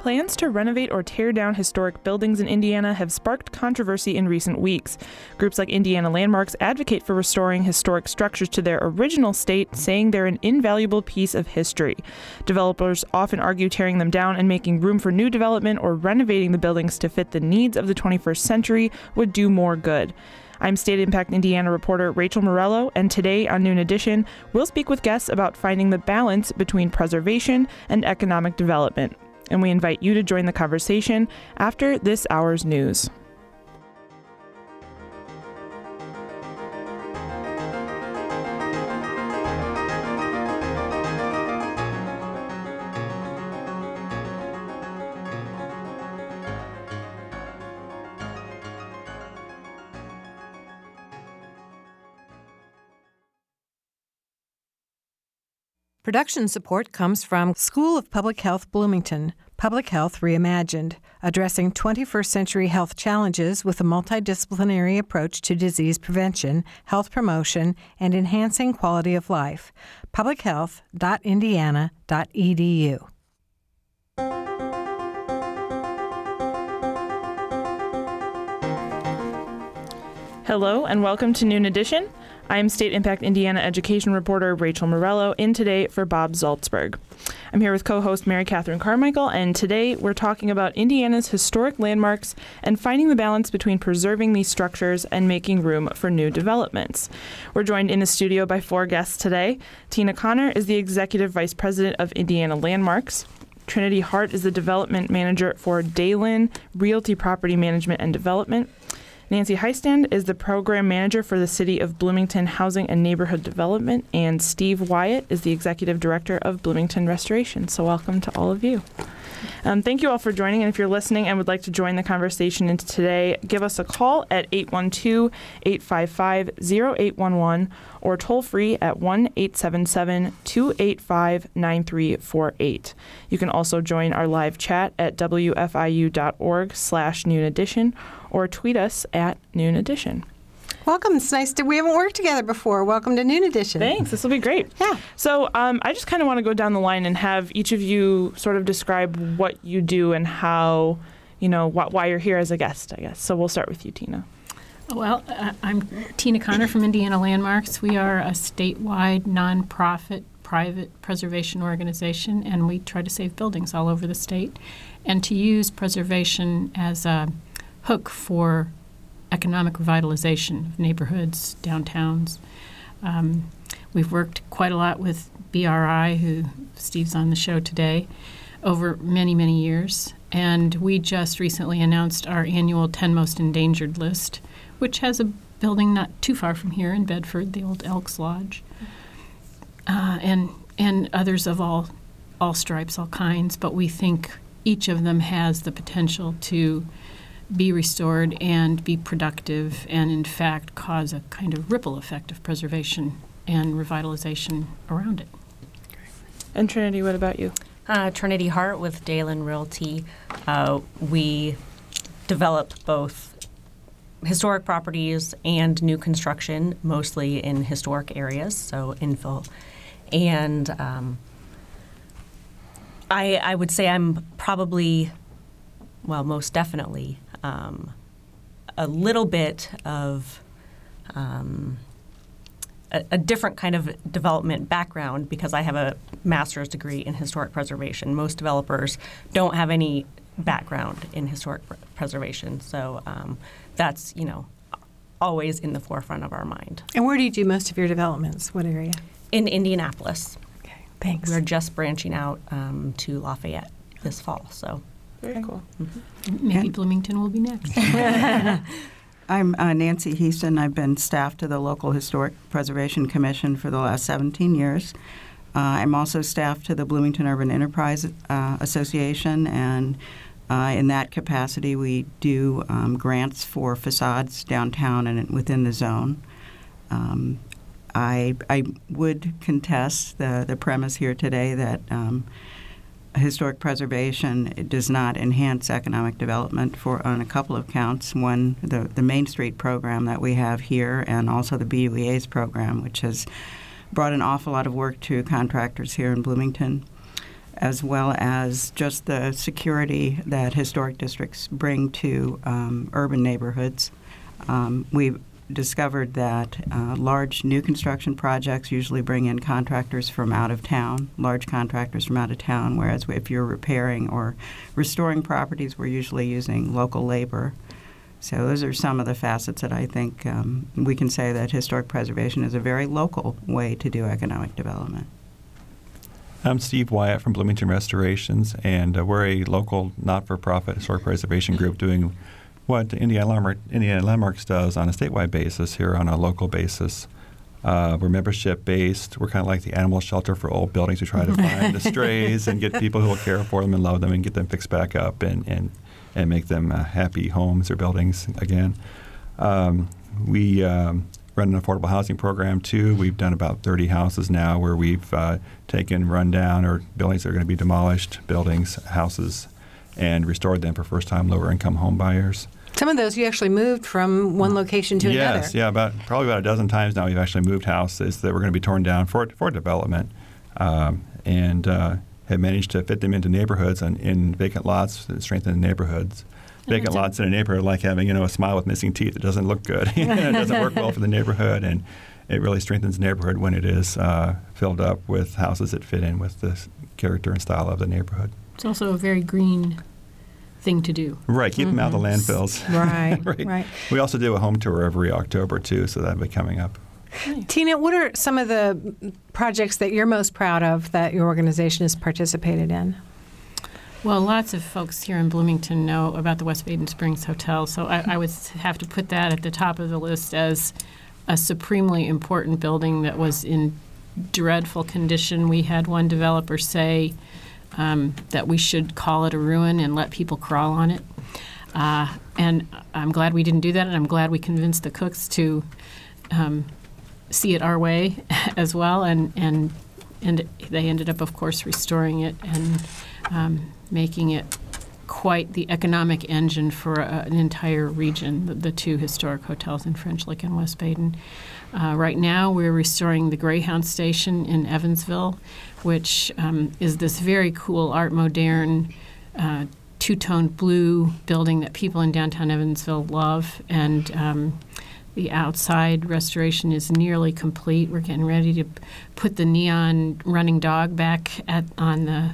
Plans to renovate or tear down historic buildings in Indiana have sparked controversy in recent weeks. Groups like Indiana Landmarks advocate for restoring historic structures to their original state, saying they're an invaluable piece of history. Developers often argue tearing them down and making room for new development or renovating the buildings to fit the needs of the 21st century would do more good. I'm State Impact Indiana reporter Rachel Morello, and today on Noon Edition, we'll speak with guests about finding the balance between preservation and economic development and we invite you to join the conversation after this hour's news. Production support comes from School of Public Health Bloomington, Public Health Reimagined, addressing 21st century health challenges with a multidisciplinary approach to disease prevention, health promotion, and enhancing quality of life. publichealth.indiana.edu. Hello, and welcome to Noon Edition. I'm State Impact Indiana education reporter Rachel Morello, in today for Bob Zaltsberg. I'm here with co host Mary Catherine Carmichael, and today we're talking about Indiana's historic landmarks and finding the balance between preserving these structures and making room for new developments. We're joined in the studio by four guests today. Tina Connor is the Executive Vice President of Indiana Landmarks. Trinity Hart is the Development Manager for Deylen Realty Property Management and Development. Nancy Hiestand is the program manager for the City of Bloomington Housing and Neighborhood Development, and Steve Wyatt is the executive director of Bloomington Restoration. So, welcome to all of you. Um, thank you all for joining. And if you're listening and would like to join the conversation into today, give us a call at 812 855 0811 or toll free at 1 877 285 9348. You can also join our live chat at wfiu.org slash noon edition or tweet us at noon edition. Welcome. It's nice to. We haven't worked together before. Welcome to Noon Edition. Thanks. This will be great. Yeah. So um, I just kind of want to go down the line and have each of you sort of describe what you do and how, you know, wh- why you're here as a guest. I guess. So we'll start with you, Tina. Well, uh, I'm Tina Connor from Indiana Landmarks. We are a statewide nonprofit private preservation organization, and we try to save buildings all over the state and to use preservation as a hook for economic revitalization of neighborhoods, downtowns. Um, we've worked quite a lot with BRI, who Steve's on the show today, over many, many years. And we just recently announced our annual 10 Most Endangered list, which has a building not too far from here in Bedford, the old Elks Lodge, uh, and, and others of all, all stripes, all kinds. But we think each of them has the potential to be restored and be productive and, in fact, cause a kind of ripple effect of preservation and revitalization around it. And Trinity, what about you? Uh, Trinity Hart with Deylen Realty. Uh, we develop both historic properties and new construction, mostly in historic areas, so infill. And um, I, I would say I'm probably, well, most definitely um, a little bit of um, a, a, different kind of development background because I have a master's degree in historic preservation. Most developers don't have any background in historic preservation, so um, that's you know always in the forefront of our mind. And where do you do most of your developments? What area? In Indianapolis. Okay, thanks. We're just branching out um, to Lafayette this fall, so. Very cool. Mm-hmm. Maybe and Bloomington will be next. I'm uh, Nancy Hiestand. I've been staff to the local Historic Preservation Commission for the last 17 years. Uh, I'm also staff to the Bloomington Urban Enterprise uh, Association, and uh, in that capacity, we do um, grants for facades downtown and within the zone. Um, I, I would contest the, the premise here today that um, historic preservation does not enhance economic development for on a couple of counts. One, the, the Main Street program that we have here, and also the BUEA's program, which has brought an awful lot of work to contractors here in Bloomington. as well as just the security that historic districts bring to um, urban neighborhoods. Um, we've discovered that uh, large new construction projects usually bring in contractors from out of town, large contractors from out of town, whereas if you're repairing or restoring properties, we're usually using local labor. So those are some of the facets that I think um, we can say that historic preservation is a very local way to do economic development. I'm Steve Wyatt from Bloomington Restorations, and uh, we're a local not-for-profit historic preservation group doing what Indiana, Landmark, Indiana Landmarks does on a statewide basis here on a local basis. Uh, we're membership based. We're kind of like the animal shelter for old buildings. We try to find the strays and get people who will care for them and love them and get them fixed back up and, and, and make them uh, happy homes or buildings again. Um, we um, run an affordable housing program too. We've done about 30 houses now where we've uh, taken rundown or buildings that are going to be demolished, buildings, houses, and restored them for first time lower income home buyers. Some of those you actually moved from one location to yes, another. Yes, yeah, about probably about a dozen times now we've actually moved houses that were going to be torn down for for development, um, and uh, have managed to fit them into neighborhoods and in vacant lots that strengthen the neighborhoods. Vacant lots in a neighborhood like having you know a smile with missing teeth. It doesn't look good. it doesn't work well for the neighborhood, and it really strengthens the neighborhood when it is uh, filled up with houses that fit in with the character and style of the neighborhood. It's also a very green thing to do. Right, keep them out of the mm-hmm. landfills. Right, right. right. We also do a home tour every October too, so that'll be coming up. Tina, what are some of the projects that you're most proud of that your organization has participated in? Well, lots of folks here in Bloomington know about the West Baden Springs Hotel, so I, I would have to put that at the top of the list as a supremely important building that was in dreadful condition. We had one developer say um, that we should call it a ruin and let people crawl on it. Uh, and I'm glad we didn't do that, and I'm glad we convinced the cooks to um, see it our way as well, and and and they ended up, of course, restoring it and um, making it quite the economic engine for uh, an entire region. The, the two historic hotels in French Lick and West Baden. Uh, right now, we're restoring the Greyhound Station in Evansville, which um, is this very cool art moderne. Uh, Two-tone blue building that people in downtown Evansville love, and um, the outside restoration is nearly complete. We're getting ready to put the neon running dog back at on the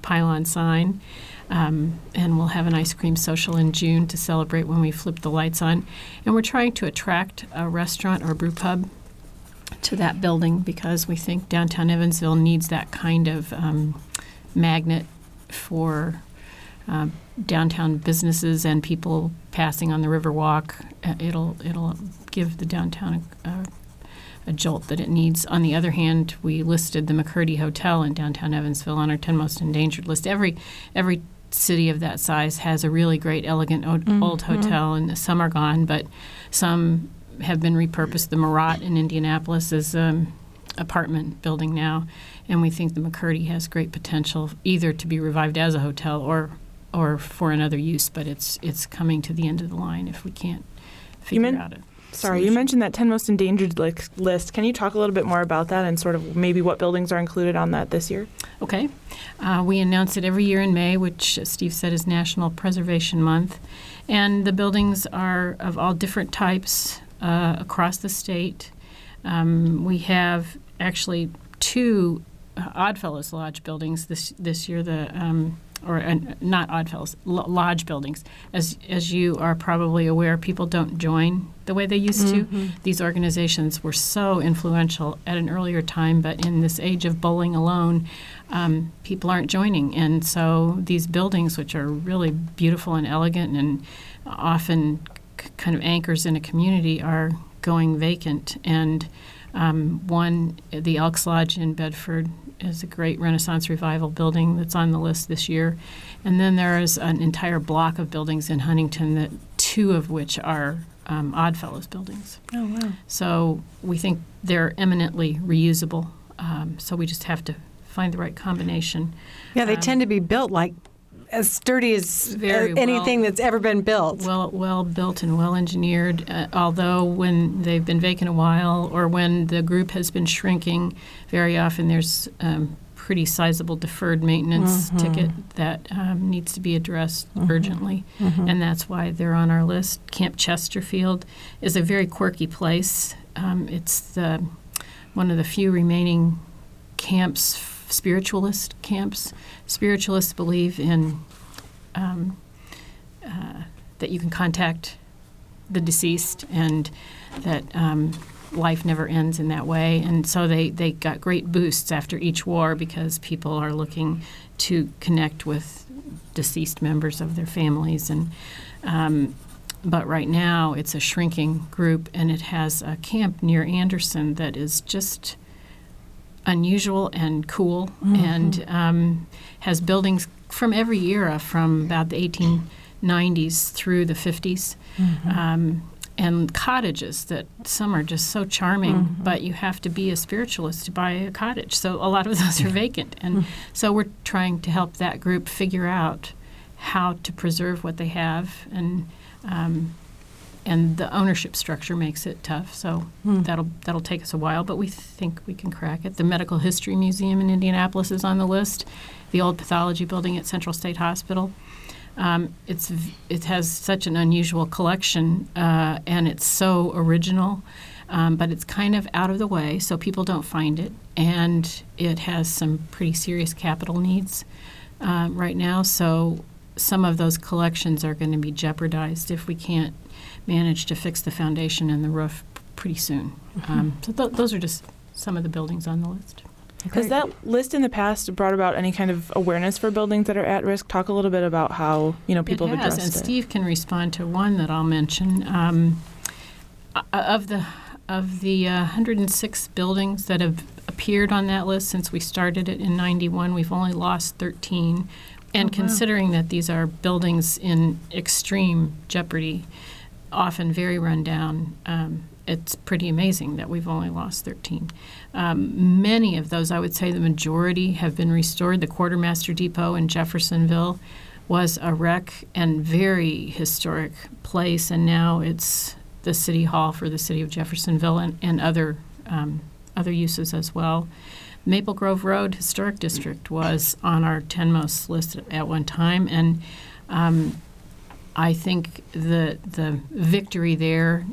pylon sign. Um, and we'll have an ice cream social in June to celebrate when we flip the lights on. And we're trying to attract a restaurant or brew pub to that building because we think downtown Evansville needs that kind of um, magnet for uh, downtown businesses and people passing on the Riverwalk. Uh, it'll it'll give the downtown a, a jolt that it needs. On the other hand, we listed the McCurdy Hotel in downtown Evansville on our 10 most endangered list. Every every city of that size has a really great, elegant old, old hotel, and some are gone, but some have been repurposed. The Marott in Indianapolis is um, apartment building now, and we think the McCurdy has great potential either to be revived as a hotel or or for another use. But it's it's coming to the end of the line if we can't figure out it. Sorry, you mentioned that 10 most endangered li- list. Can you talk a little bit more about that and sort of maybe what buildings are included on that this year? Okay. Uh, we announce it every year in May, which Steve said is National Preservation Month. And the buildings are of all different types uh, across the state. Um, we have actually two uh, Oddfellows Lodge buildings this this year. The um, or uh, not Oddfellows Lo- Lodge buildings. As as you are probably aware, people don't join the way they used to. These organizations were so influential at an earlier time, but in this age of bowling alone, um, people aren't joining, and so these buildings, which are really beautiful and elegant and often c- kind of anchors in a community, are going vacant. And um, one, the Elks Lodge in Bedford, is a great Renaissance revival building that's on the list this year. And then there is an entire block of buildings in Huntington that two of which are um, Oddfellows buildings. Oh, wow. So we think they're eminently reusable. Um, so we just have to find the right combination. Yeah, they Um, tend to be built like as sturdy as Very anything well- that's ever been built. Well, well built and well engineered. Uh, although when they've been vacant a while, or when the group has been shrinking, very often there's um, pretty sizable deferred maintenance ticket that um, needs to be addressed urgently, and that's why they're on our list. Camp Chesterfield is a very quirky place. Um, it's the one of the few remaining camps, spiritualist camps. Spiritualists believe in um, uh, that you can contact the deceased and that um, life never ends in that way. And so they, they got great boosts after each war because people are looking to connect with deceased members of their families. And um, but right now it's a shrinking group, and it has a camp near Anderson that is just unusual and cool, and um, has buildings from every era, from about the 1890s through the 50s. Um, and cottages that some are just so charming, but you have to be a spiritualist to buy a cottage. So a lot of those are vacant. And so we're trying to help that group figure out how to preserve what they have. And um, and the ownership structure makes it tough. So that'll that'll take us a while, but we think we can crack it. The Medical History Museum in Indianapolis is on the list. The old pathology building at Central State Hospital. Um, it's it has such an unusual collection, uh, and it's so original, um, but it's kind of out of the way, so people don't find it, and it has some pretty serious capital needs uh, right now. So some of those collections are going to be jeopardized if we can't manage to fix the foundation and the roof p- pretty soon. Um, so th- those are just some of the buildings on the list. Has that list in the past brought about any kind of awareness for buildings that are at risk? Talk a little bit about how you know people it have has, addressed and it. Steve can respond to one that I'll mention. Um, of the of the uh, 106 buildings that have appeared on that list since we started it in 91, we've only lost 13. And considering that these are buildings in extreme jeopardy, often very run down, um, it's pretty amazing that we've only lost 13. Um, many of those, I would say the majority, have been restored. The Quartermaster Depot in Jeffersonville was a wreck and very historic place, and now it's the city hall for the city of Jeffersonville and, and other um, other uses as well. Maple Grove Road Historic District was on our 10 most list at one time, and um, I think the the victory there,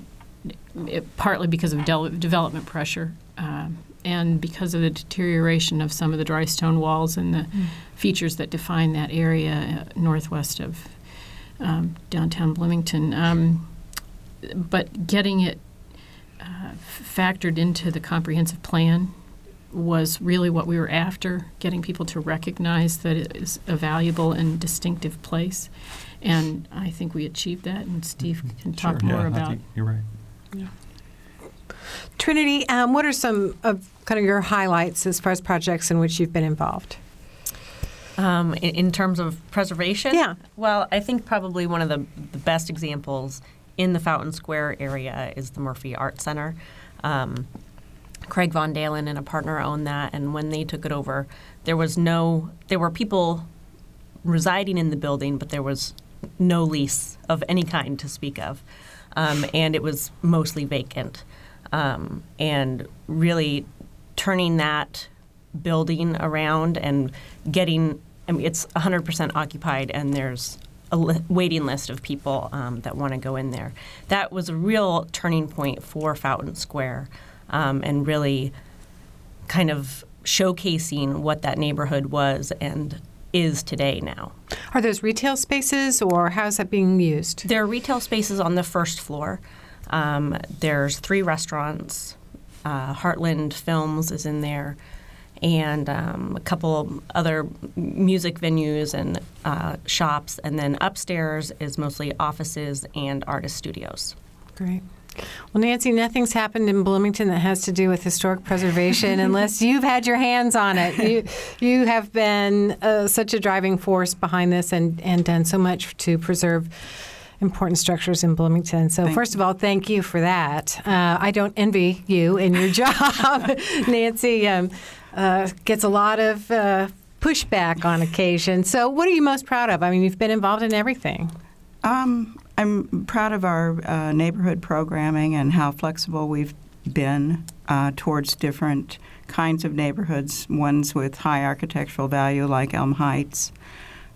it, partly because of del- development pressure, um, and because of the deterioration of some of the dry stone walls and the features that define that area uh, northwest of um, downtown Bloomington. Um, but getting it uh, factored into the comprehensive plan was really what we were after, getting people to recognize that it is a valuable and distinctive place. And I think we achieved that, and Steve can talk Sure, more yeah, I about think you're right. Trinity, um, what are some of kind of your highlights as far as projects in which you've been involved? Um, in, in terms of preservation? Yeah. Well, I think probably one of the, the best examples in the Fountain Square area is the Murphy Art Center. Um, Craig Von Deylen and a partner owned that, and when they took it over, there was no, there were people residing in the building, but there was no lease of any kind to speak of. Um, and it was mostly vacant. Um, and really turning that building around and getting, I mean, it's 100% occupied, and there's a li- waiting list of people um, that want to go in there. That was a real turning point for Fountain Square um, and really kind of showcasing what that neighborhood was and is today now. Are those retail spaces or how is that being used? There are retail spaces on the first floor. Um, there's three restaurants. Uh, Heartland Films is in there, and um, a couple other music venues and uh, shops. And then upstairs is mostly offices and artist studios. Great. Well, Nancy, nothing's happened in Bloomington that has to do with historic preservation unless you've had your hands on it. You, you have been uh, such a driving force behind this and, and done so much to preserve important structures in Bloomington. So, Thank first of all, thank you for that. Uh, I don't envy you in your job. Nancy um, uh, gets a lot of uh, pushback on occasion. So, what are you most proud of? I mean, you've been involved in everything. Um, I'm proud of our uh, neighborhood programming and how flexible we've been uh, towards different kinds of neighborhoods, ones with high architectural value like Elm Heights,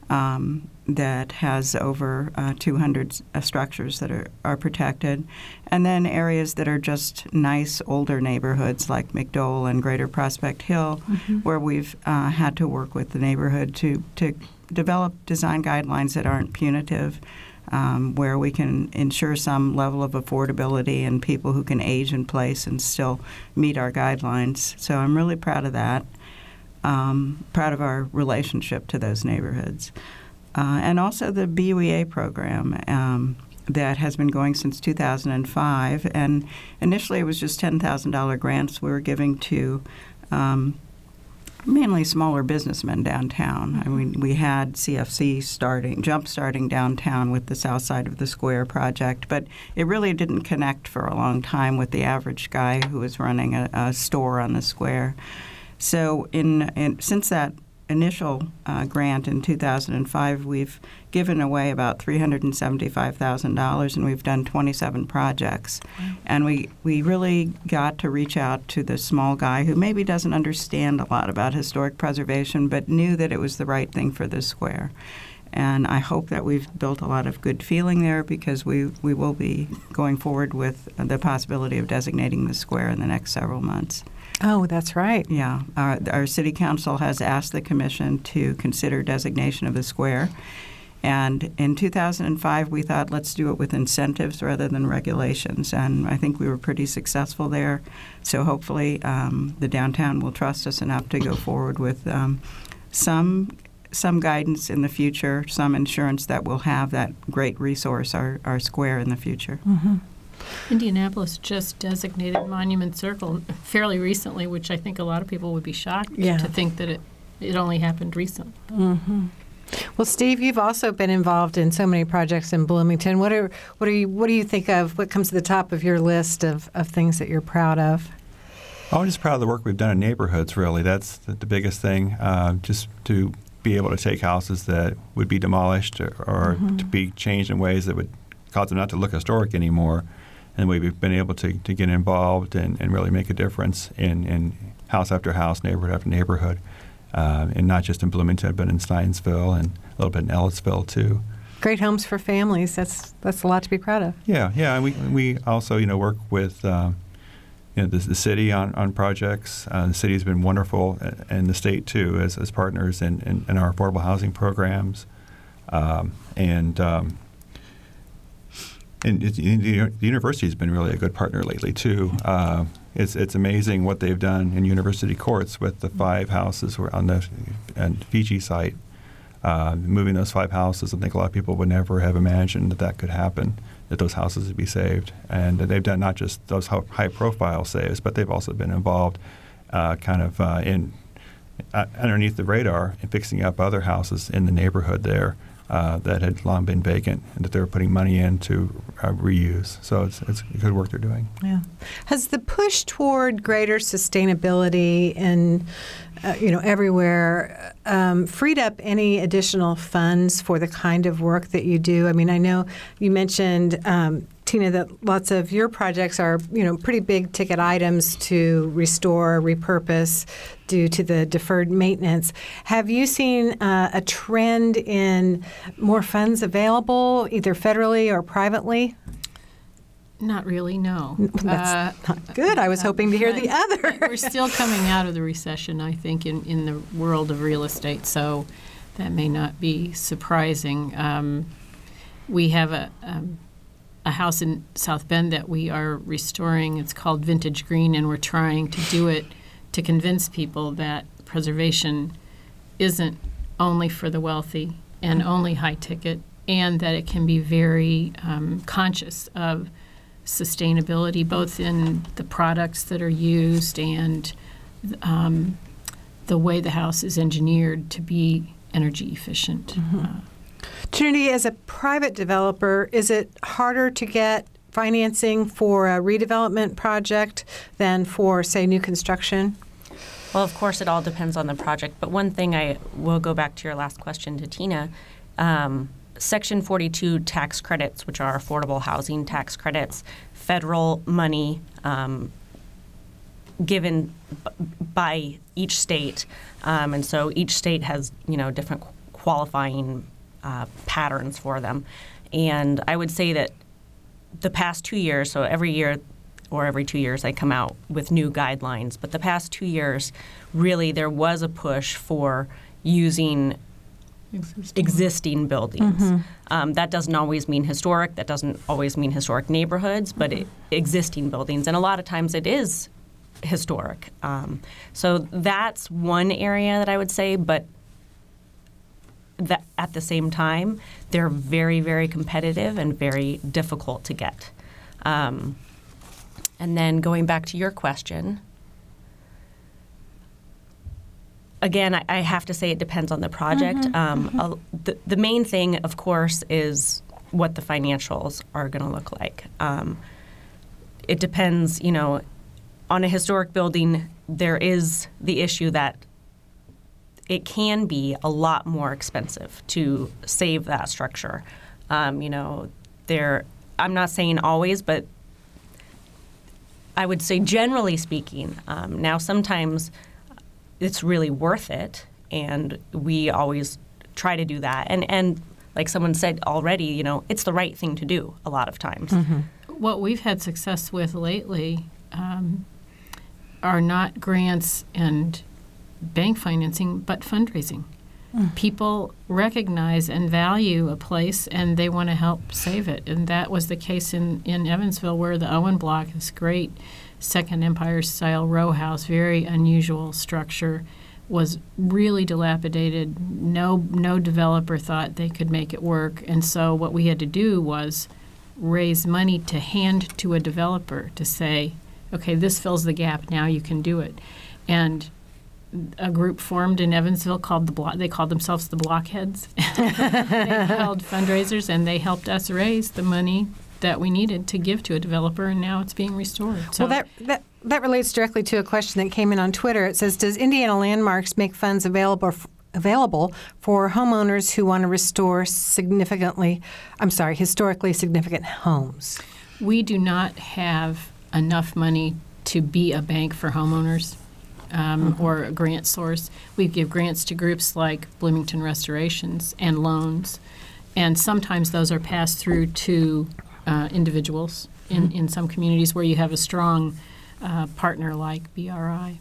um, that has over uh, 200 uh, structures that are, are protected, and then areas that are just nice older neighborhoods like McDowell and Greater Prospect Hill, where we've uh, had to work with the neighborhood to, to develop design guidelines that aren't punitive. Um, where we can ensure some level of affordability and people who can age in place and still meet our guidelines. So I'm really proud of that um, proud of our relationship to those neighborhoods. Uh, and also the BUEA program um, that has been going since 2005. And initially it was just $10,000 grants we were giving to um, mainly smaller businessmen downtown. I mean, we had CFC starting, jump starting downtown with the South Side of the Square project, but it really didn't connect for a long time with the average guy who was running a, a store on the square. So, in, in since that initial uh, grant in 2005, we've given away about $375,000 and we've done 27 projects. And we, we really got to reach out to the small guy who maybe doesn't understand a lot about historic preservation but knew that it was the right thing for the square. And I hope that we've built a lot of good feeling there because we, we will be going forward with the possibility of designating the square in the next several months. Oh, that's right. Yeah, our, our city council has asked the commission to consider designation of the square. And in 2005, we thought, let's do it with incentives rather than regulations. And I think we were pretty successful there. So hopefully, um, the downtown will trust us enough to go forward with um, some some guidance in the future, some insurance that we'll have that great resource, our, our square in the future. Indianapolis just designated Monument Circle fairly recently, which I think a lot of people would be shocked Yeah. to think that it, it only happened recently. Well, Steve, you've also been involved in so many projects in Bloomington. What are what are you what do you think of? What comes to the top of your list of, of things that you're proud of? I'm just proud of the work we've done in neighborhoods. Really, that's the, the biggest thing. Uh, just to be able to take houses that would be demolished or, or to be changed in ways that would cause them not to look historic anymore, and we've been able to, to get involved and, and really make a difference in, in house after house, neighborhood after neighborhood, uh, and not just in Bloomington, but in Stinesville and a little bit in Ellettsville too. Great homes for families. That's that's a lot to be proud of. Yeah, yeah, and we we also you know work with um, you know the, the city on on projects. Uh, the city has been wonderful, uh, and the state too, as, as partners in, in, in our affordable housing programs, um, and. Um, and the university has been really a good partner lately too. Uh, it's it's amazing what they've done in university courts with the five houses were on the and Fiji site. Uh, moving those five houses, I think a lot of people would never have imagined that that could happen, that those houses would be saved. And they've done not just those high profile saves, but they've also been involved uh, kind of uh, in uh, underneath the radar in fixing up other houses in the neighborhood there uh, that had long been vacant and that they were putting money in to uh, reuse. So it's, it's good work they're doing. Yeah. Has the push toward greater sustainability and uh, you know everywhere um, freed up any additional funds for the kind of work that you do? I mean, I know you mentioned. Um, Tina, that lots of your projects are, you know, pretty big ticket items to restore, repurpose due to the deferred maintenance. Have you seen uh, a trend in more funds available, either federally or privately? Not really, no. That's Uh, not good. I was hoping to hear the other. We're still coming out of the recession, I think, in, in the world of real estate, so that may not be surprising. Um, we have a, um, a house in South Bend that we are restoring. It's called Vintage Green, and we're trying to do it to convince people that preservation isn't only for the wealthy and only high ticket, and that it can be very um, conscious of sustainability, both in the products that are used and um, the way the house is engineered to be energy efficient. Uh, Trinity, as a private developer, is it harder to get financing for a redevelopment project than for, say, new construction? Well, of course, it all depends on the project. But one thing I will go back to your last question to Tina. Um, Section 42 tax credits, which are affordable housing tax credits, federal money um, given b- by each state, um, and so each state has you know different qualifying uh, patterns for them. And I would say that the past two years, so every year or every two years, I come out with new guidelines. But the past two years, really, there was a push for using existing, buildings. Um, that doesn't always mean historic. That doesn't always mean historic neighborhoods, but it, existing buildings. And a lot of times it is historic. Um, so that's one area that I would say, but that at the same time, they're very, very competitive and very difficult to get. Um, and then going back to your question, again, I, I have to say it depends on the project. Um, a- the, the main thing, of course, is what the financials are going to look like. Um, it depends, you know, on a historic building, there is the issue that it can be a lot more expensive to save that structure. Um, you know, there. I'm not saying always, but I would say generally speaking. Um, now, sometimes it's really worth it, and we always try to do that. And and like someone said already, you know, it's the right thing to do a lot of times. What we've had success with lately um, are not grants and bank financing, but fundraising. Hmm. People recognize and value a place and they want to help save it. And that was the case in, in Evansville, where the Owen Block, this great Second Empire style row house, very unusual structure, was really dilapidated. No, no developer thought they could make it work. And so what we had to do was raise money to hand to a developer to say, okay, this fills the gap. Now you can do it. And a group formed in Evansville called the block. They called themselves the Blockheads. they held fundraisers and they helped us raise the money that we needed to give to a developer, and now it's being restored. So Well, that, that, that relates directly to a question that came in on Twitter. It says, Does Indiana Landmarks make funds available, f- available for homeowners who want to restore significantly, I'm sorry, historically significant homes? we do not have enough money to be a bank for homeowners. Um, Or a grant source. We give grants to groups like Bloomington Restorations and loans, and sometimes those are passed through to uh, individuals in, in some communities where you have a strong uh, partner like BRI.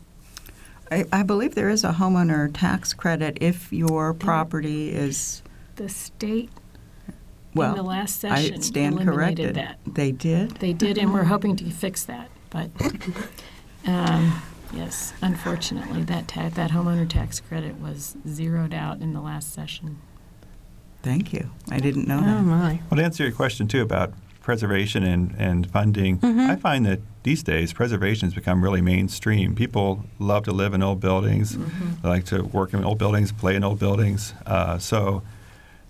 I, I believe there is a homeowner tax credit if your property is, The state well, in the last I session stand eliminated corrected. that. They did? They did, and we're hoping to fix that. But um, yes, unfortunately, that ta- that homeowner tax credit was zeroed out in the last session. Thank you. I didn't know that. Oh, that. my. Well, to answer your question too about preservation and, and funding, I find that these days preservation has become really mainstream. People love to live in old buildings, they like to work in old buildings, play in old buildings. Uh, so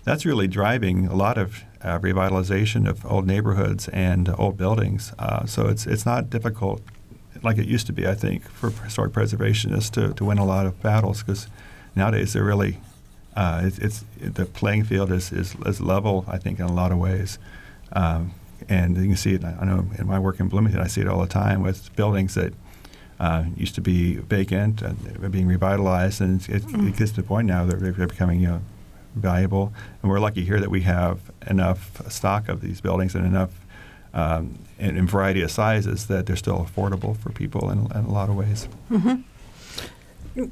that's really driving a lot of uh, revitalization of old neighborhoods and old buildings. Uh, so it's it's not difficult like it used to be, I think, for historic preservationists to, to win a lot of battles because nowadays they're really uh, it's, it's the playing field is, is, is level, I think, in a lot of ways. Um, and you can see it. I know in my work in Bloomington, I see it all the time with buildings that uh, used to be vacant and being revitalized, and it, it gets to the point now that they're, they're becoming you know, valuable. And we're lucky here that we have enough stock of these buildings and enough um, in, in variety of sizes that they're still affordable for people in, in a lot of ways.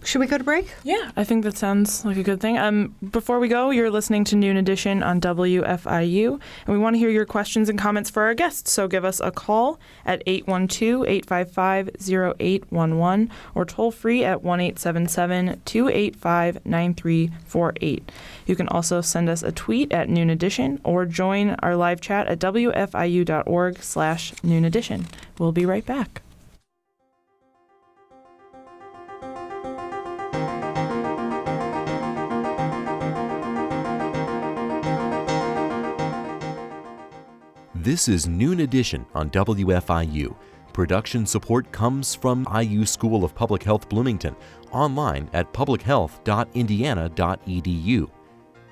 Should we go to break? Yeah, I think that sounds like a good thing. Um, before we go, you're listening to Noon Edition on WFIU, and we want to hear your questions and comments for our guests. So give us a call at 812 855 0811 or toll free at 1 877 285 9348. You can also send us a tweet at Noon Edition or join our live chat at WFIU.org slash Noon Edition. We'll be right back. This is Noon Edition on WFIU. Production support comes from IU School of Public Health Bloomington, online at publichealth.indiana.edu.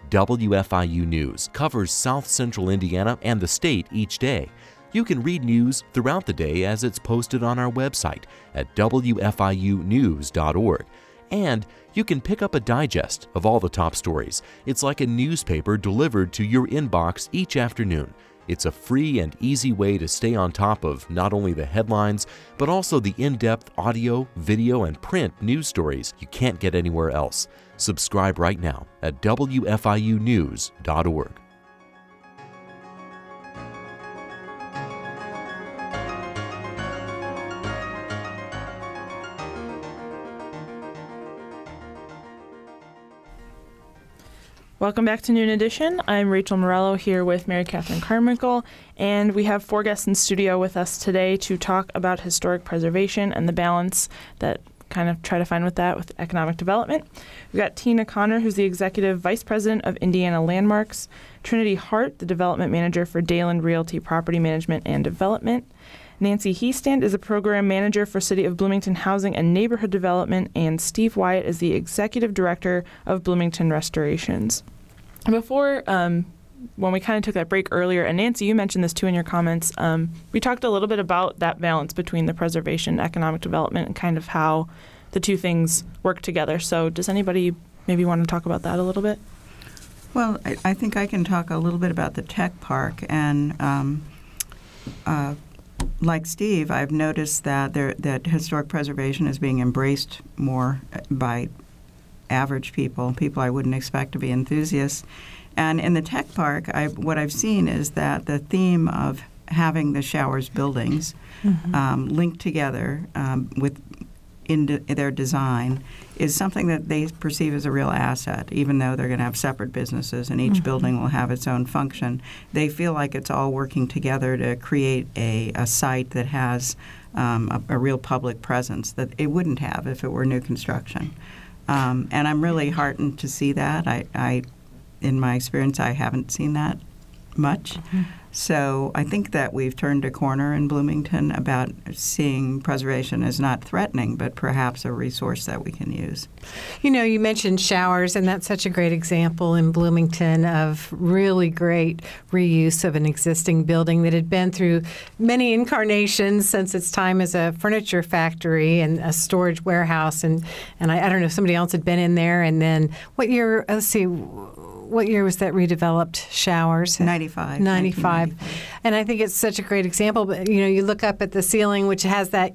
WFIU News covers South Central Indiana and the state each day. You can read news throughout the day as it's posted on our website at WFIUnews.org. And you can pick up a digest of all the top stories. It's like a newspaper delivered to your inbox each afternoon. It's a free and easy way to stay on top of not only the headlines, but also the in depth audio, video, and print news stories you can't get anywhere else. Subscribe right now at WFIUnews.org. Welcome back to Noon Edition. I'm Rachel Morello here with Mary Catherine Carmichael, and we have four guests in studio with us today to talk about historic preservation and the balance that kind of try to find with that with economic development. We've got Tina Connor, who's the Executive Vice President of Indiana Landmarks, Trinity Hart, the Development Manager for Deylen Realty Property Management and Development. Nancy Hiestand is a program manager for City of Bloomington Housing and Neighborhood Development, and Steve Wyatt is the executive director of Bloomington Restorations. Before, um, when we kind of took that break earlier, and Nancy, you mentioned this too in your comments, um, we talked a little bit about that balance between the preservation economic development and kind of how the two things work together. So, does anybody maybe want to talk about that a little bit? Well, I, I think I can talk a little bit about the tech park and. Um, uh, like Steve, I've noticed that there, that historic preservation is being embraced more by average people, people I wouldn't expect to be enthusiasts. And in the tech park, I, what I've seen is that the theme of having the showers buildings mm-hmm. um, linked together um, with in de- their design is something that they perceive as a real asset, even though they're going to have separate businesses and each mm-hmm. building will have its own function. They feel like it's all working together to create a, a site that has um, a, a, real public presence that it wouldn't have if it were new construction. Um, and I'm really heartened to see that. I, I, in my experience, I haven't seen that much. Mm-hmm. So I think that we've turned a corner in Bloomington about seeing preservation as not threatening, but perhaps a resource that we can use. You know, you mentioned showers, and that's such a great example in Bloomington of really great reuse of an existing building that had been through many incarnations since its time as a furniture factory and a storage warehouse. And, and I, I don't know if somebody else had been in there. And then what year, let's see, what year was that redeveloped showers? 95. 95. And I think it's such a great example. But, you know, you look up at the ceiling, which has that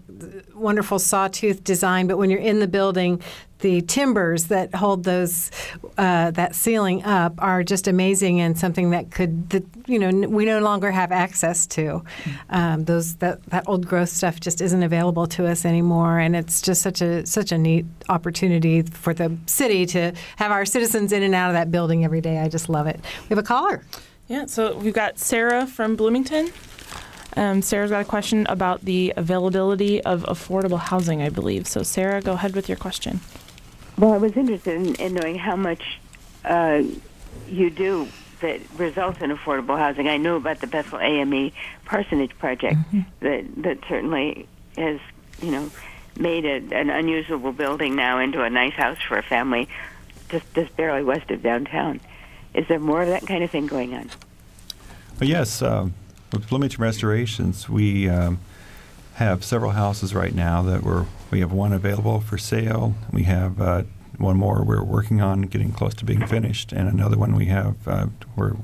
wonderful sawtooth design, but when you're in the building, the timbers that hold those uh, that ceiling up are just amazing and something that could that, you know we no longer have access to. Um, those that that old growth stuff just isn't available to us anymore, and it's just such a such a neat opportunity for the city to have our citizens in and out of that building every day. I just love it. We have a caller. Yeah, so we've got Sarah from Bloomington. Um, Sarah's got a question about the availability of affordable housing, I believe. So, Sarah, go ahead with your question. Well, I was interested in, in knowing how much uh, you do that results in affordable housing. I know about the Bethel AME Parsonage project mm-hmm. that that certainly has, you know, made a, an unusable building now into a nice house for a family, just just barely west of downtown. Is there more of that kind of thing going on? Well, yes. Um, with Bloomington Restorations, we um, have several houses right now that we're we have one available for sale. We have uh, one more we're working on getting close to being finished, and another one we have uh, we're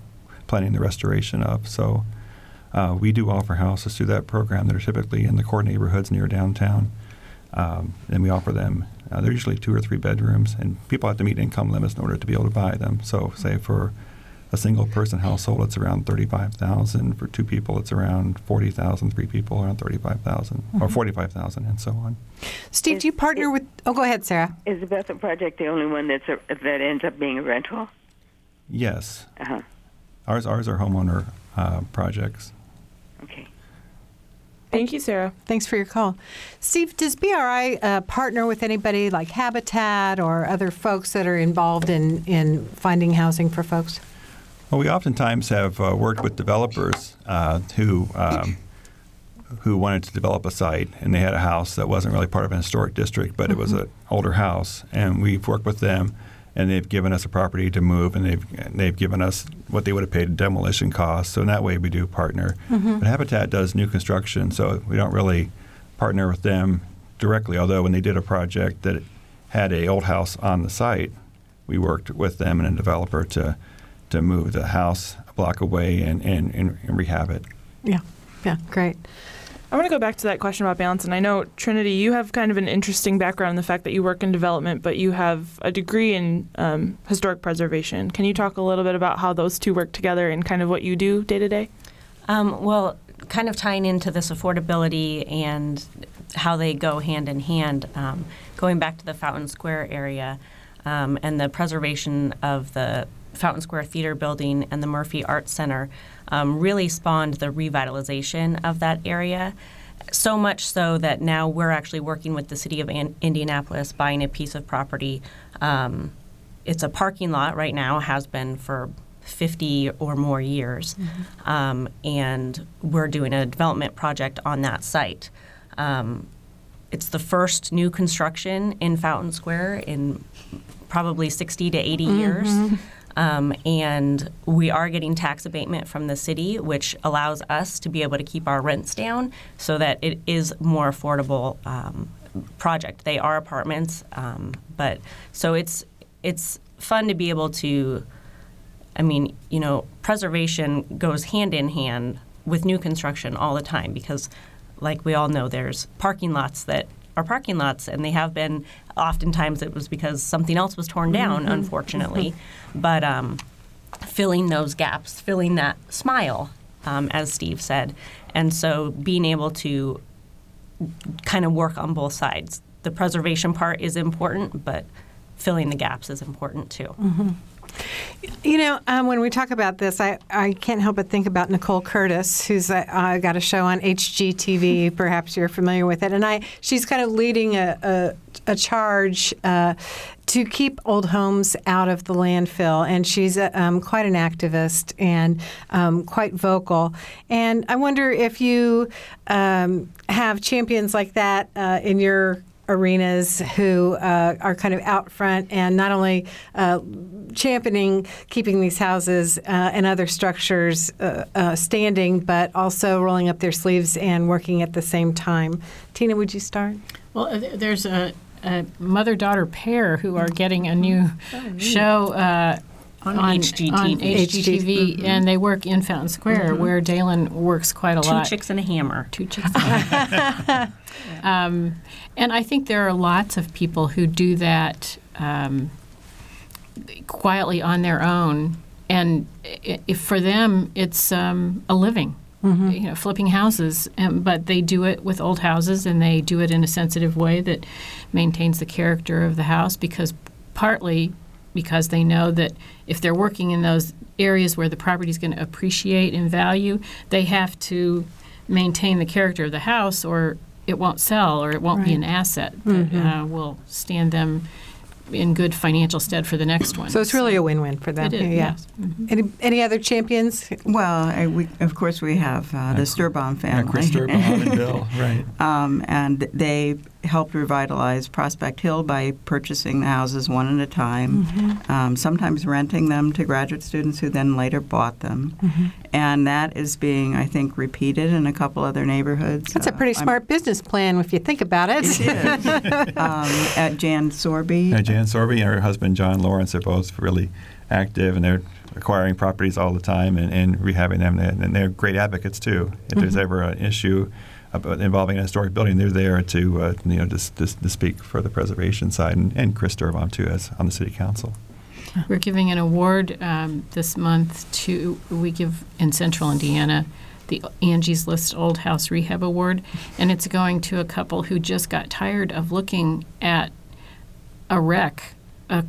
planning the restoration of. So uh, we do offer houses through that program that are typically in the core neighborhoods near downtown, um, and we offer them. Uh, they're usually two or three bedrooms, and people have to meet income limits in order to be able to buy them. So, say for a single person household, it's around 35,000. For two people, it's around 40,000. Three people, around 35,000 mm-hmm. or 45,000, and so on. Steve, is, do you partner is, with? Oh, go ahead, Sarah. Is the Bethel Project the only one that's a, that ends up being a rental? Yes. Uh-huh. Ours, ours are homeowner uh, projects. Okay. Thank you, Sarah. Thanks for your call. Steve, does BRI uh, partner with anybody like Habitat or other folks that are involved in, in finding housing for folks? Well, we oftentimes have uh, worked with developers uh, who um, who wanted to develop a site, and they had a house that wasn't really part of an historic district, but mm-hmm. it was mm-hmm. an older house, and we've worked with them and they've given us a property to move, and they've and they've given us what they would have paid demolition costs. So in that way, we do partner. But Habitat does new construction, so we don't really partner with them directly. Although when they did a project that had a old house on the site, we worked with them and a developer to to move the house a block away and, and, and rehab it. Yeah, yeah, great. I want to go back to that question about balance. And I know, Trinity, you have kind of an interesting background in the fact that you work in development, but you have a degree in um, historic preservation. Can you talk a little bit about how those two work together and kind of what you do day to day? Um, well, kind of tying into this affordability and how they go hand in hand, um, going back to the Fountain Square area um, and the preservation of the Fountain Square Theater Building and the Murphy Arts Center um, really spawned the revitalization of that area. So much so that now we're actually working with the city of An- Indianapolis, buying a piece of property. Um, it's a parking lot right now, has been for 50 or more years. Um, and we're doing a development project on that site. Um, it's the first new construction in Fountain Square in probably 60 to 80 years. Um, and we are getting tax abatement from the city, which allows us to be able to keep our rents down so that it is more affordable um, project. They are apartments, um, but so it's it's fun to be able to. I mean, you know, preservation goes hand in hand with new construction all the time because, like we all know, there's parking lots that are parking lots, and they have been. Oftentimes, it was because something else was torn down, unfortunately. But um, filling those gaps, filling that smile, um, as Steve said, and so being able to kind of work on both sides. The preservation part is important, but filling the gaps is important too. You know, um, when we talk about this, I, I can't help but think about Nicole Curtis, who's uh, uh, got a show on HGTV. Perhaps you're familiar with it, and I she's kind of leading a a, a charge. Uh, to keep old homes out of the landfill, and she's uh, um, quite an activist and um, quite vocal. And I wonder if you um, have champions like that uh, in your arenas who uh, are kind of out front and not only uh, championing keeping these houses uh, and other structures uh, uh, standing, but also rolling up their sleeves and working at the same time. Tina, would you start? Well, uh, there's a, a mother-daughter pair who are getting a new show uh, On on HGTV. on HGTV, and they work in Fountain Square, where Deylen works quite a Two lot. chicks and a hammer. Two chicks. and, um, and I think there are lots of people who do that um, quietly on their own, and if for them it's um, a living. You know, flipping houses, um, but they do it with old houses, and they do it in a sensitive way that maintains the character of the house. Because partly because they know that if they're working in those areas where the property is going to appreciate in value, they have to maintain the character of the house, or it won't sell, or it won't be an asset that uh, will stand them in good financial stead for the next one. So it's really a win-win for them. It is, yeah. yes. Mhm. Any, any other champions? Well, I, we, of course, we have uh, the Sturbaum family. Yeah, family. Chris Sturbaum and Bill, right. um, and they helped revitalize Prospect Hill by purchasing the houses one at a time, Mm-hmm. um, sometimes renting them to graduate students who then later bought them. Mm-hmm. And that is being, I think, repeated in a couple other neighborhoods. That's a Uh, pretty I'm- smart business plan if you think about it. It is. um, at Jan Sorby. Yeah, Jan Sorby and her husband John Lawrence are both really active, and they're acquiring properties all the time and, and rehabbing them. And they're great advocates too. If there's ever an issue about involving a historic building, they're there to uh, you know just, just to speak for the preservation side, and, and Chris Sturbaum too, as on the city council. We're giving an award um, this month to, we give in central Indiana the Angie's List Old House Rehab Award, and it's going to a couple who just got tired of looking at a wreck uh,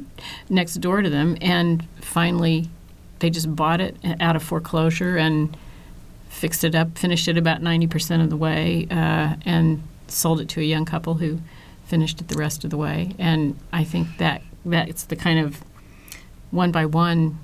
next door to them, and finally they just bought it out of foreclosure. And fixed it up, finished it about 90% of the way, uh, and sold it to a young couple who finished it the rest of the way. And I think that that's the kind of one by one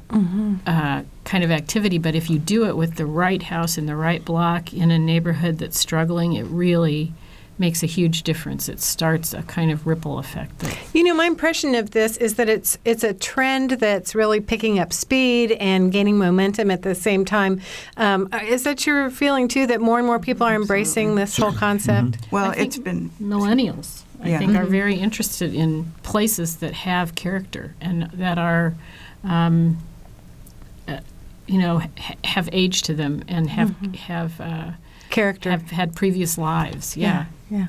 uh, kind of activity. But if you do it with the right house in the right block in a neighborhood that's struggling, it really makes a huge difference. It starts a kind of ripple effect. That, You know, my impression of this is that it's it's a trend that's really picking up speed and gaining momentum at the same time. Um, is that your feeling too? That more and more people are embracing this whole concept? Well, I think it's been millennials. I Yeah. think are very interested in places that have character and that are, um, uh, you know, ha- have age to them and have have uh, Character. have had previous lives. Yeah. yeah.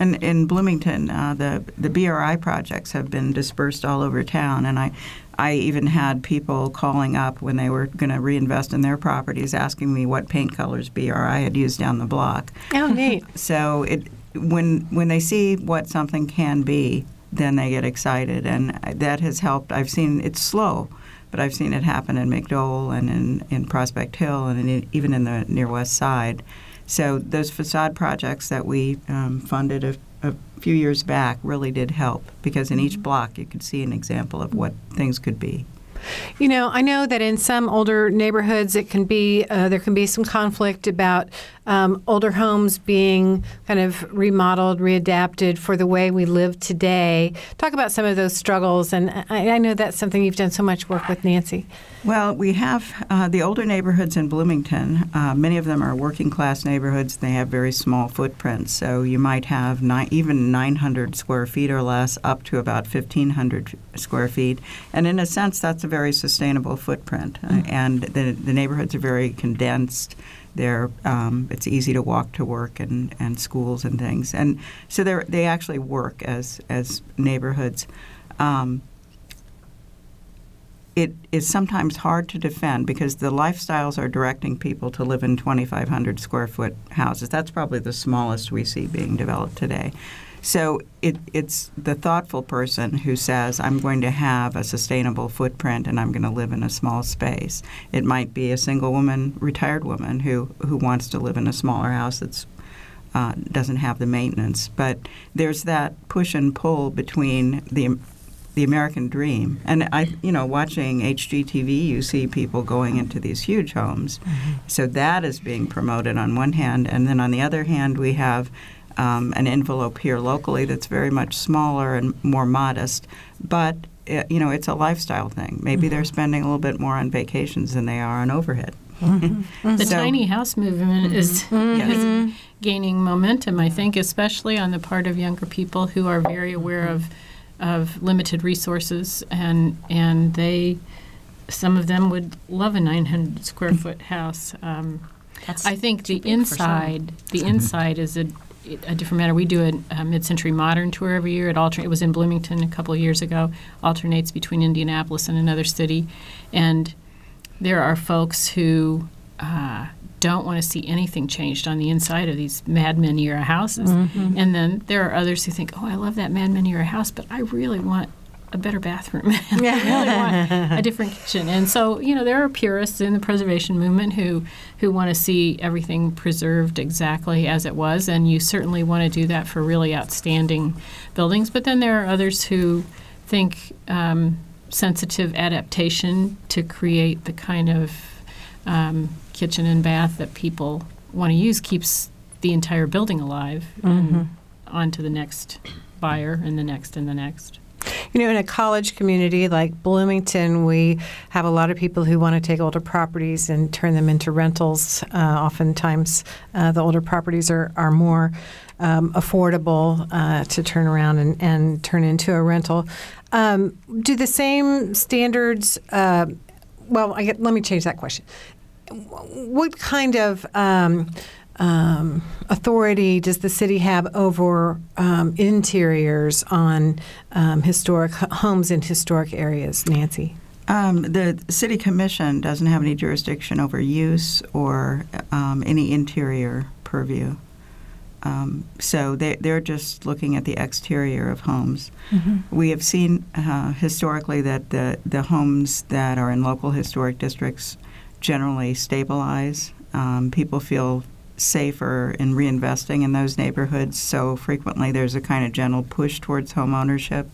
And in Bloomington, uh, the the BRI projects have been dispersed all over town, and I, I even had people calling up when they were going to reinvest in their properties, asking me what paint colors BRI had used down the block. Oh, neat. So it when when they see what something can be, then they get excited, and that has helped. I've seen it's slow, but I've seen it happen in McDoel and in, in Prospect Hill and in, even in the near west side. So those facade projects that we um, funded a, a few years back really did help because in each block you could see an example of what things could be. You know, I know that in some older neighborhoods, it can be uh, there can be some conflict about um, older homes being kind of remodeled, readapted for the way we live today. Talk about some of those struggles, and I, I know that's something you've done so much work with, Nancy. Well, we have uh, the older neighborhoods in Bloomington. Uh, many of them are working class neighborhoods. They have very small footprints. So you might have ni- even 900 square feet or less, up to about 1,500 square feet. And in a sense, that's a very sustainable footprint. Uh, and the, the neighborhoods are very condensed. They're, um, it's easy to walk to work and, and schools and things. And so they they actually work as, as neighborhoods. Um, it is sometimes hard to defend because the lifestyles are directing people to live in 2,500 square foot houses. That's probably the smallest we see being developed today. So it, it's the thoughtful person who says, I'm going to have a sustainable footprint and I'm going to live in a small space. It might be a single woman, retired woman, who, who wants to live in a smaller house that's uh, doesn't have the maintenance. But there's that push and pull between the the American dream. And I, you know, watching HGTV, you see people going into these huge homes. So that is being promoted on one hand, and then on the other hand, we have um, an envelope here locally that's very much smaller and more modest, but. uh you know, it's a lifestyle thing. Maybe they're spending a little bit more on vacations than they are on overhead. The So- tiny house movement is, Yes. is gaining momentum, I think, especially on the part of younger people who are very aware of of limited resources and and they some of them would love a 900 square foot house. Um, That's I think the too big for some. inside the inside is a a different matter. We do a, a mid-century modern tour every year. It alter- It was in Bloomington a couple of years ago. Alternates between Indianapolis and another city, and there are folks who uh, don't want to see anything changed on the inside of these Mad Men era houses, and then there are others who think, "Oh, I love that Mad Men era house, but I really want." A better bathroom. I really want a different kitchen, and so you know there are purists in the preservation movement who who want to see everything preserved exactly as it was, and you certainly want to do that for really outstanding buildings. But then there are others who think um, sensitive adaptation to create the kind of um, kitchen and bath that people want to use keeps the entire building alive and on to the next buyer and the next and the next. You know, in a college community like Bloomington, we have a lot of people who want to take older properties and turn them into rentals. Uh, oftentimes, uh, the older properties are, are more um, affordable uh, to turn around and, and turn into a rental. Um, do the same standards, uh, well, I get, let me change that question. What kind of um, um, authority does the city have over um, interiors on um, historic homes in historic areas, Nancy? Um, the city commission doesn't have any jurisdiction over use or um, any interior purview. Um, so they, they're just looking at the exterior of homes. We have seen uh, historically that the, the homes that are in local historic districts generally stabilize. Um, people feel safer in reinvesting in those neighborhoods. So frequently there's a kind of gentle push towards home ownership.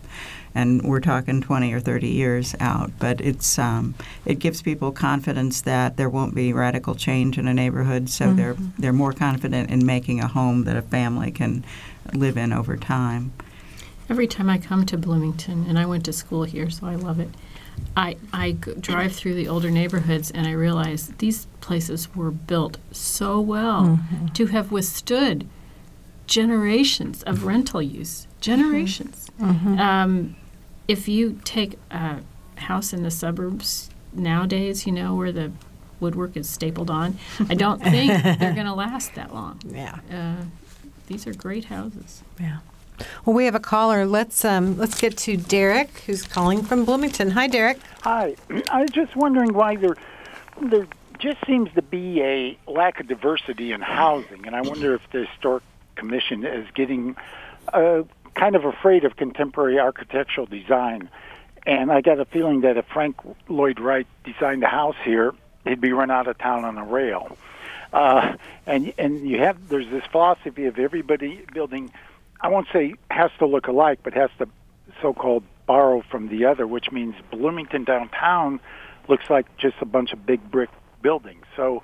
And we're talking 20 or 30 years out, but it's um, it gives people confidence that there won't be radical change in a neighborhood, so they're they're more confident in making a home that a family can live in over time. Every time I come to Bloomington, and I went to school here, so I love it, I, I drive through the older neighborhoods and I realize these places were built so well to have withstood generations of rental use. Generations. Um, if you take a house in the suburbs nowadays, you know, where the woodwork is stapled on, I don't think they're going to last that long. Yeah. Uh, these are great houses. Yeah. Well, we have a caller. Let's um, let's get to Derek, who's calling from Bloomington. Hi, Derek. Hi. I was just wondering why there there just seems to be a lack of diversity in housing, and I wonder if the historic commission is getting uh, kind of afraid of contemporary architectural design. And I got a feeling that if Frank Lloyd Wright designed a house here, he'd be run out of town on a rail. Uh, and and you have there's this philosophy of everybody building. I won't say has to look alike, but has to so-called borrow from the other, which means Bloomington downtown looks like just a bunch of big brick buildings. So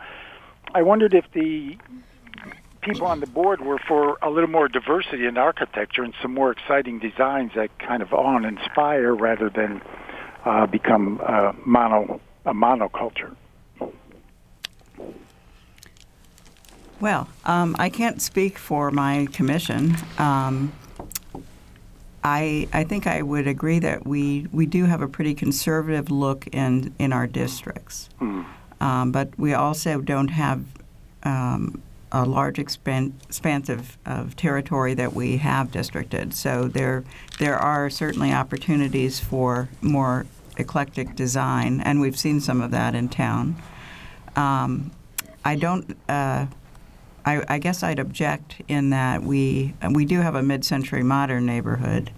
I wondered if the people on the board were for a little more diversity in architecture and some more exciting designs that kind of awe and inspire rather than uh, become uh, mono a monoculture. Well, um, I can't speak for my commission. Um, I I think I would agree that we, we do have a pretty conservative look in in our districts, um, but we also don't have um, a large expan- expanse of, of territory that we have districted. So there there are certainly opportunities for more eclectic design, and we've seen some of that in town. Um, I don't. Uh, I, I guess I'd object in that we we do have a mid-century modern neighborhood.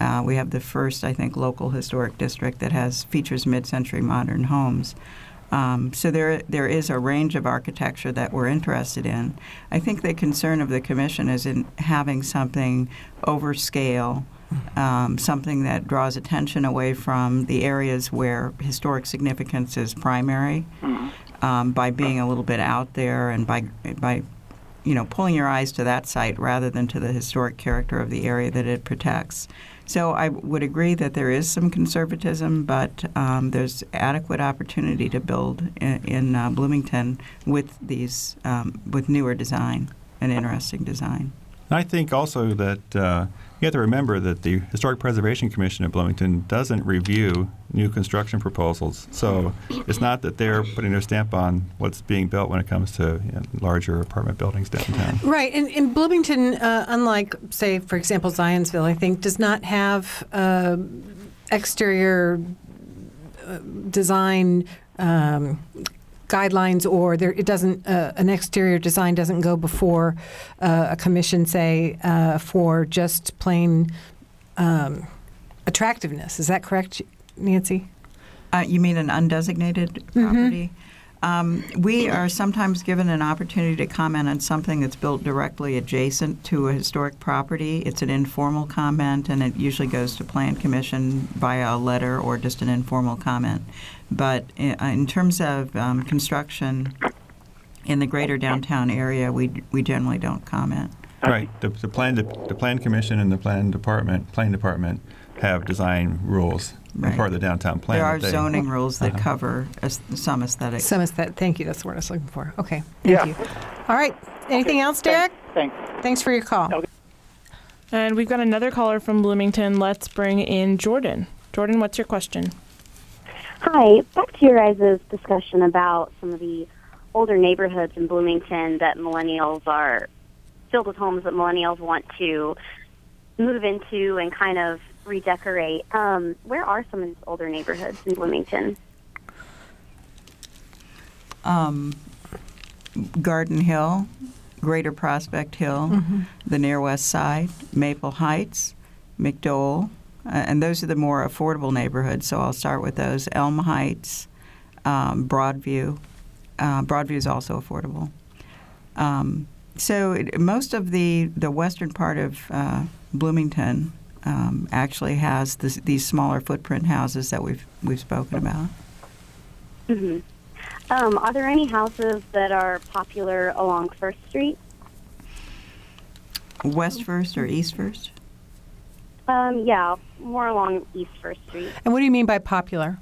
Uh, we have the first, I think, local historic district that has features mid-century modern homes. Um, so there there is a range of architecture that we're interested in. I think the concern of the commission is in having something overscale, um, something that draws attention away from the areas where historic significance is primary, um, by being a little bit out there and by by you know, pulling your eyes to that site rather than to the historic character of the area that it protects. So I would agree that there is some conservatism, but um, there's adequate opportunity to build in, in uh, Bloomington with these um, with newer design and interesting design. I think also that uh, you have to remember that the Historic Preservation Commission of Bloomington doesn't review new construction proposals. So it's not that they're putting their stamp on what's being built when it comes to you know, larger apartment buildings downtown. Right, and, and Bloomington, uh, unlike, say, for example, Zionsville, I think, does not have uh, exterior design um, guidelines, or there it doesn't. Uh, an exterior design doesn't go before uh, a commission, say, uh, for just plain um, attractiveness. Is that correct, Nancy? Uh, you mean an undesignated property? Um, we are sometimes given an opportunity to comment on something that's built directly adjacent to a historic property. It's an informal comment, and it usually goes to Plan Commission via a letter or just an informal comment. But in, in terms of um, construction in the greater downtown area, we we generally don't comment. Right. The, the plan the plan commission and the plan department planning department have design rules Right. part of the downtown plan. There are they- zoning rules that Uh-huh. cover as- some aesthetics. Some is that. Thank you. That's the word I was looking for. Okay. Thank Yeah. you. All right. Anything else, Derek? Thanks. Thanks for your call. Okay. And we've got another caller from Bloomington. Let's bring in Jordan. Jordan, what's your question? Hi, back to your guys' discussion about some of the older neighborhoods in Bloomington that millennials are filled with homes that millennials want to move into and kind of redecorate. Um, where are some of these older neighborhoods in Bloomington? um, Garden Hill, Greater Prospect Hill, Mm-hmm. the near west side, Maple Heights, McDoel, uh, and those are the more affordable neighborhoods. So I'll start with those: Elm Heights, um, Broadview. Uh, Broadview is also affordable. Um, so it, most of the, the western part of uh, Bloomington um, actually has this, these smaller footprint houses that we've we've spoken about. hmm Um, are there any houses that are popular along First Street? West First or East First? Um, yeah, more along East First Street. And what do you mean by popular?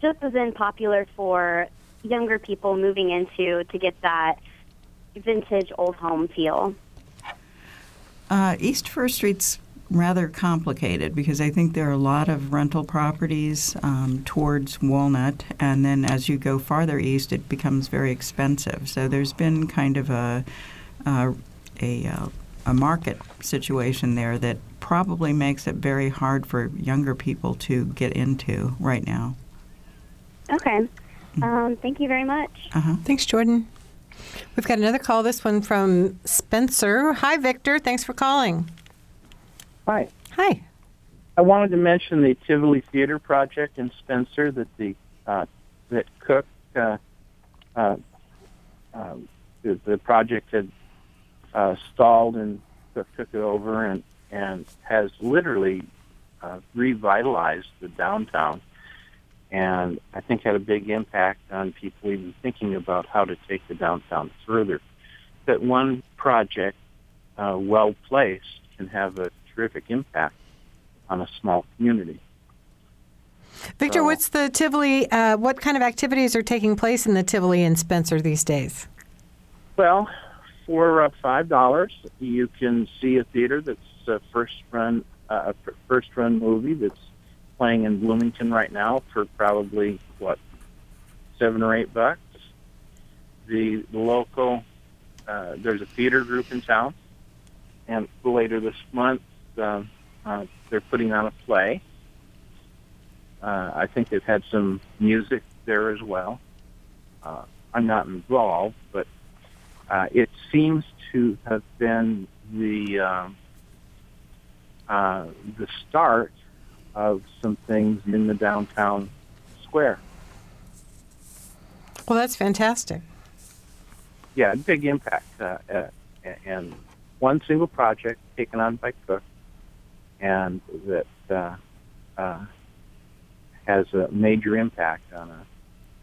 Just as in popular for younger people moving into to get that vintage old home feel. Uh, East First Street's rather complicated because I think there are a lot of rental properties um, towards Walnut, and then as you go farther east, it becomes very expensive. So there's been kind of a uh, a, uh, a market situation there that probably makes it very hard for younger people to get into right now. Okay. Um, thank you very much. Uh-huh. Thanks, Jordan. We've got another call. This one from Spencer. Hi, Victor. Thanks for calling. Hi. Hi. I wanted to mention the Tivoli Theater project in Spencer that the uh, that Cook uh, uh, um, the, the project had uh, stalled and Cook took it over and and has literally uh, revitalized the downtown and I think had a big impact on people even thinking about how to take the downtown further. That one project, uh, well placed, can have a terrific impact on a small community. Victor, So- what's the Tivoli? Uh, what kind of activities are taking place in the Tivoli and Spencer these days? Well, for uh, five dollars, you can see a theater that's a first run, uh, first run movie that's playing in Bloomington right now for probably what seven or eight bucks. The local, uh, there's a theater group in town, and later this month um, uh, they're putting on a play. Uh, I think they've had some music there as well. Uh, I'm not involved, but uh, it seems to have been the um, uh, the start of some things in the downtown square. Well, that's fantastic. Yeah, big impact, uh, uh, and one single project taken on by Cook, and that uh, uh, has a major impact on a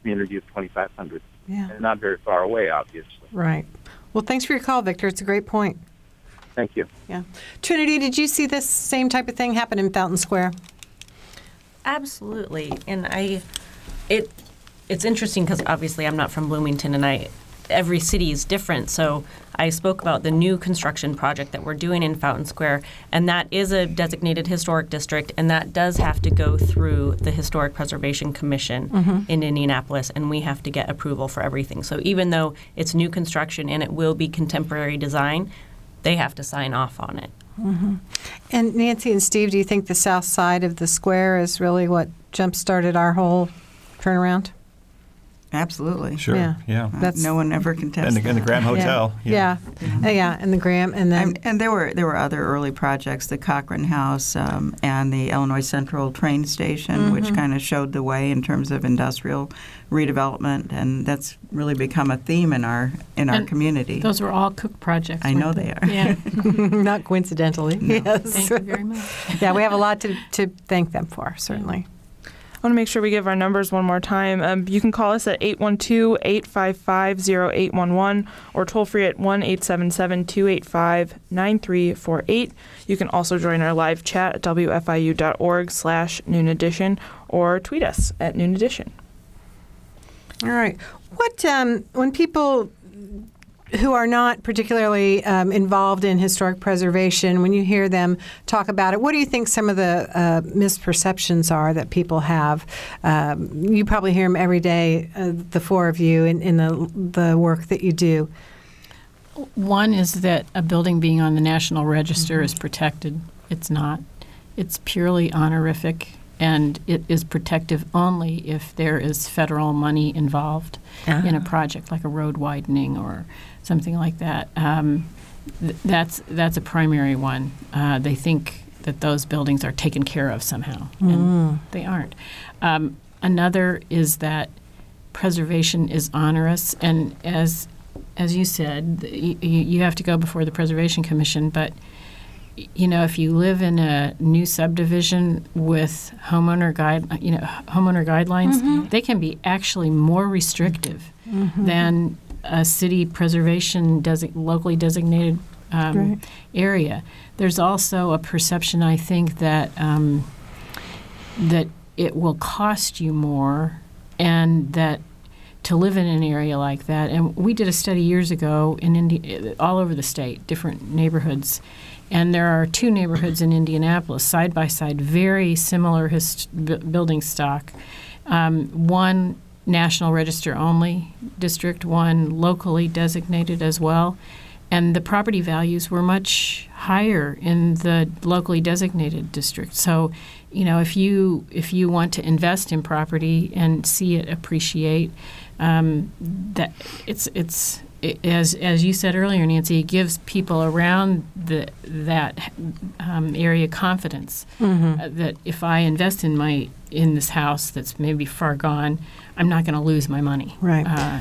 community of 2,500, Yeah. and not very far away, obviously. Right. Well, thanks for your call, Victor. It's a great point. Thank you. Yeah. Trinity, did you see this same type of thing happen in Fountain Square? Absolutely, and I, it, it's interesting because obviously I'm not from Bloomington, and I, every city is different. So I spoke about the new construction project that we're doing in Fountain Square, and that is a designated historic district, and that does have to go through the Historic Preservation Commission mm-hmm. in Indianapolis, and we have to get approval for everything. So even though it's new construction and it will be contemporary design, they have to sign off on it. Mm-hmm. And Nancy and Steve, do you think the south side of the square is really what jump started our whole turnaround? Absolutely. Sure. Yeah. Yeah. Uh, That's- no one ever contests And the, and the. Graham Hotel. Yeah. Yeah. Uh, yeah. And the Graham, and then And, and there were there were other early projects, the Cochrane House um, and the Illinois Central train station, Mm-hmm. which kind of showed the way in terms of industrial redevelopment, and that's really become a theme in our in our community. Those were all Cook projects. I know weren't they are. Yeah. not coincidentally. Yes. Thank you very much. yeah, we have a lot to, to thank them for, certainly. I want to make sure we give our numbers one more time. Um, you can call us at 812 855 0811 or toll free at 1 877 285 9348. You can also join our live chat at wfiu.org slash noon edition or tweet us at noon edition. All right. What, um, when people who are not particularly um, involved in historic preservation, when you hear them talk about it, what do you think some of the uh, misperceptions are that people have? Um, you probably hear them every day, uh, the four of you, in, in the, the work that you do. One is that a building being on the National Register is protected. It's not. It's purely honorific, and it is protective only if there is federal money involved in a project like a road widening or something like that. Um, th- that's that's a primary one. Uh, they think that those buildings are taken care of somehow, and they aren't. Um, another is that preservation is onerous, and as as you said, you, you have to go before the Preservation Commission, but you know, if you live in a new subdivision with homeowner guide, you know, homeowner guidelines, they can be actually more restrictive than a city preservation desi- locally designated um, area. There's also a perception, I think, that um, that it will cost you more, and that to live in an area like that. And we did a study years ago in Indi- all over the state, different neighborhoods. And there are two neighborhoods in Indianapolis, side by side, very similar hist- bu- building stock. Um, one National Register only district, one locally designated as well. And the property values were much higher in the locally designated district. So, you know, if you if you want to invest in property and see it appreciate, um, that it's it's it, as as you said earlier, Nancy, it gives people around the that um, area confidence uh, that if I invest in my in this house that's maybe far gone, I'm not going to lose my money. Right. Uh,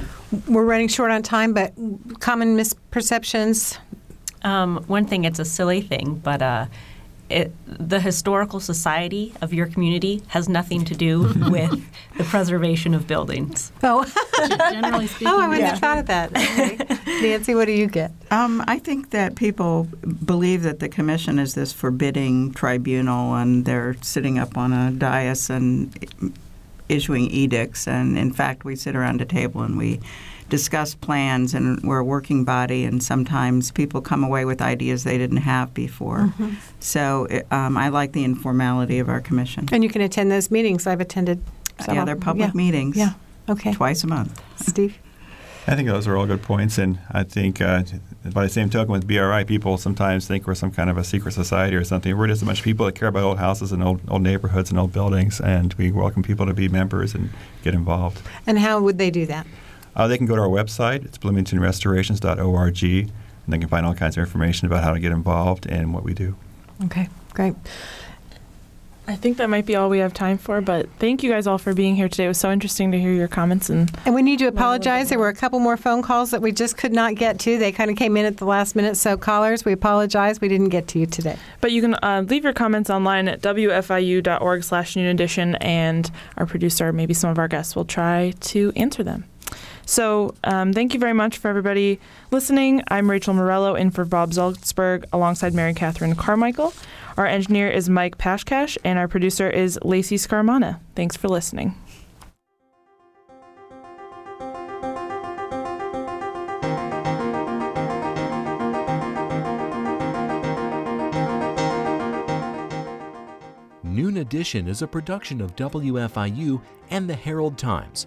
We're running short on time, but common misperceptions. Um, one thing, it's a silly thing, but uh, it, the historical society of your community has nothing to do with the preservation of buildings. Oh, generally speaking, oh, I wouldn't yeah. have thought of that. Okay. Nancy, what do you get? Um, I think that people believe that the commission is this forbidding tribunal, and they're sitting up on a dais and issuing edicts. And in fact, we sit around a table and we discuss plans, and we're a working body. And sometimes people come away with ideas they didn't have before. So um, I like the informality of our commission. And you can attend those meetings. I've attended. Some yeah, of they're public Yeah. meetings. Yeah. Okay. Twice a month. Steve. I think those are all good points, and I think uh, by the same token, with BRI, people sometimes think we're some kind of a secret society or something. We're just a bunch of people that care about old houses and old old neighborhoods and old buildings, and we welcome people to be members and get involved. And how would they do that? Uh, they can go to our website. It's bloomingtonrestorations.org, and they can find all kinds of information about how to get involved and what we do. Okay. Great. I think that might be all we have time for, but thank you guys all for being here today. It was so interesting to hear your comments and And we need to apologize. There were a couple more phone calls that we just could not get to. They kind of came in at the last minute. So, callers, we apologize. We didn't get to you today. But you can uh, leave your comments online at wfiu.org slash noon edition, and our producer, maybe some of our guests, will try to answer them. So um, thank you very much for everybody listening. I'm Rachel Morello in for Bob Zaltsberg alongside Mary Catherine Carmichael. Our engineer is Mike Pashkash, and our producer is Lacey Scarmana. Thanks for listening. Noon Edition is a production of WFIU and the Herald Times.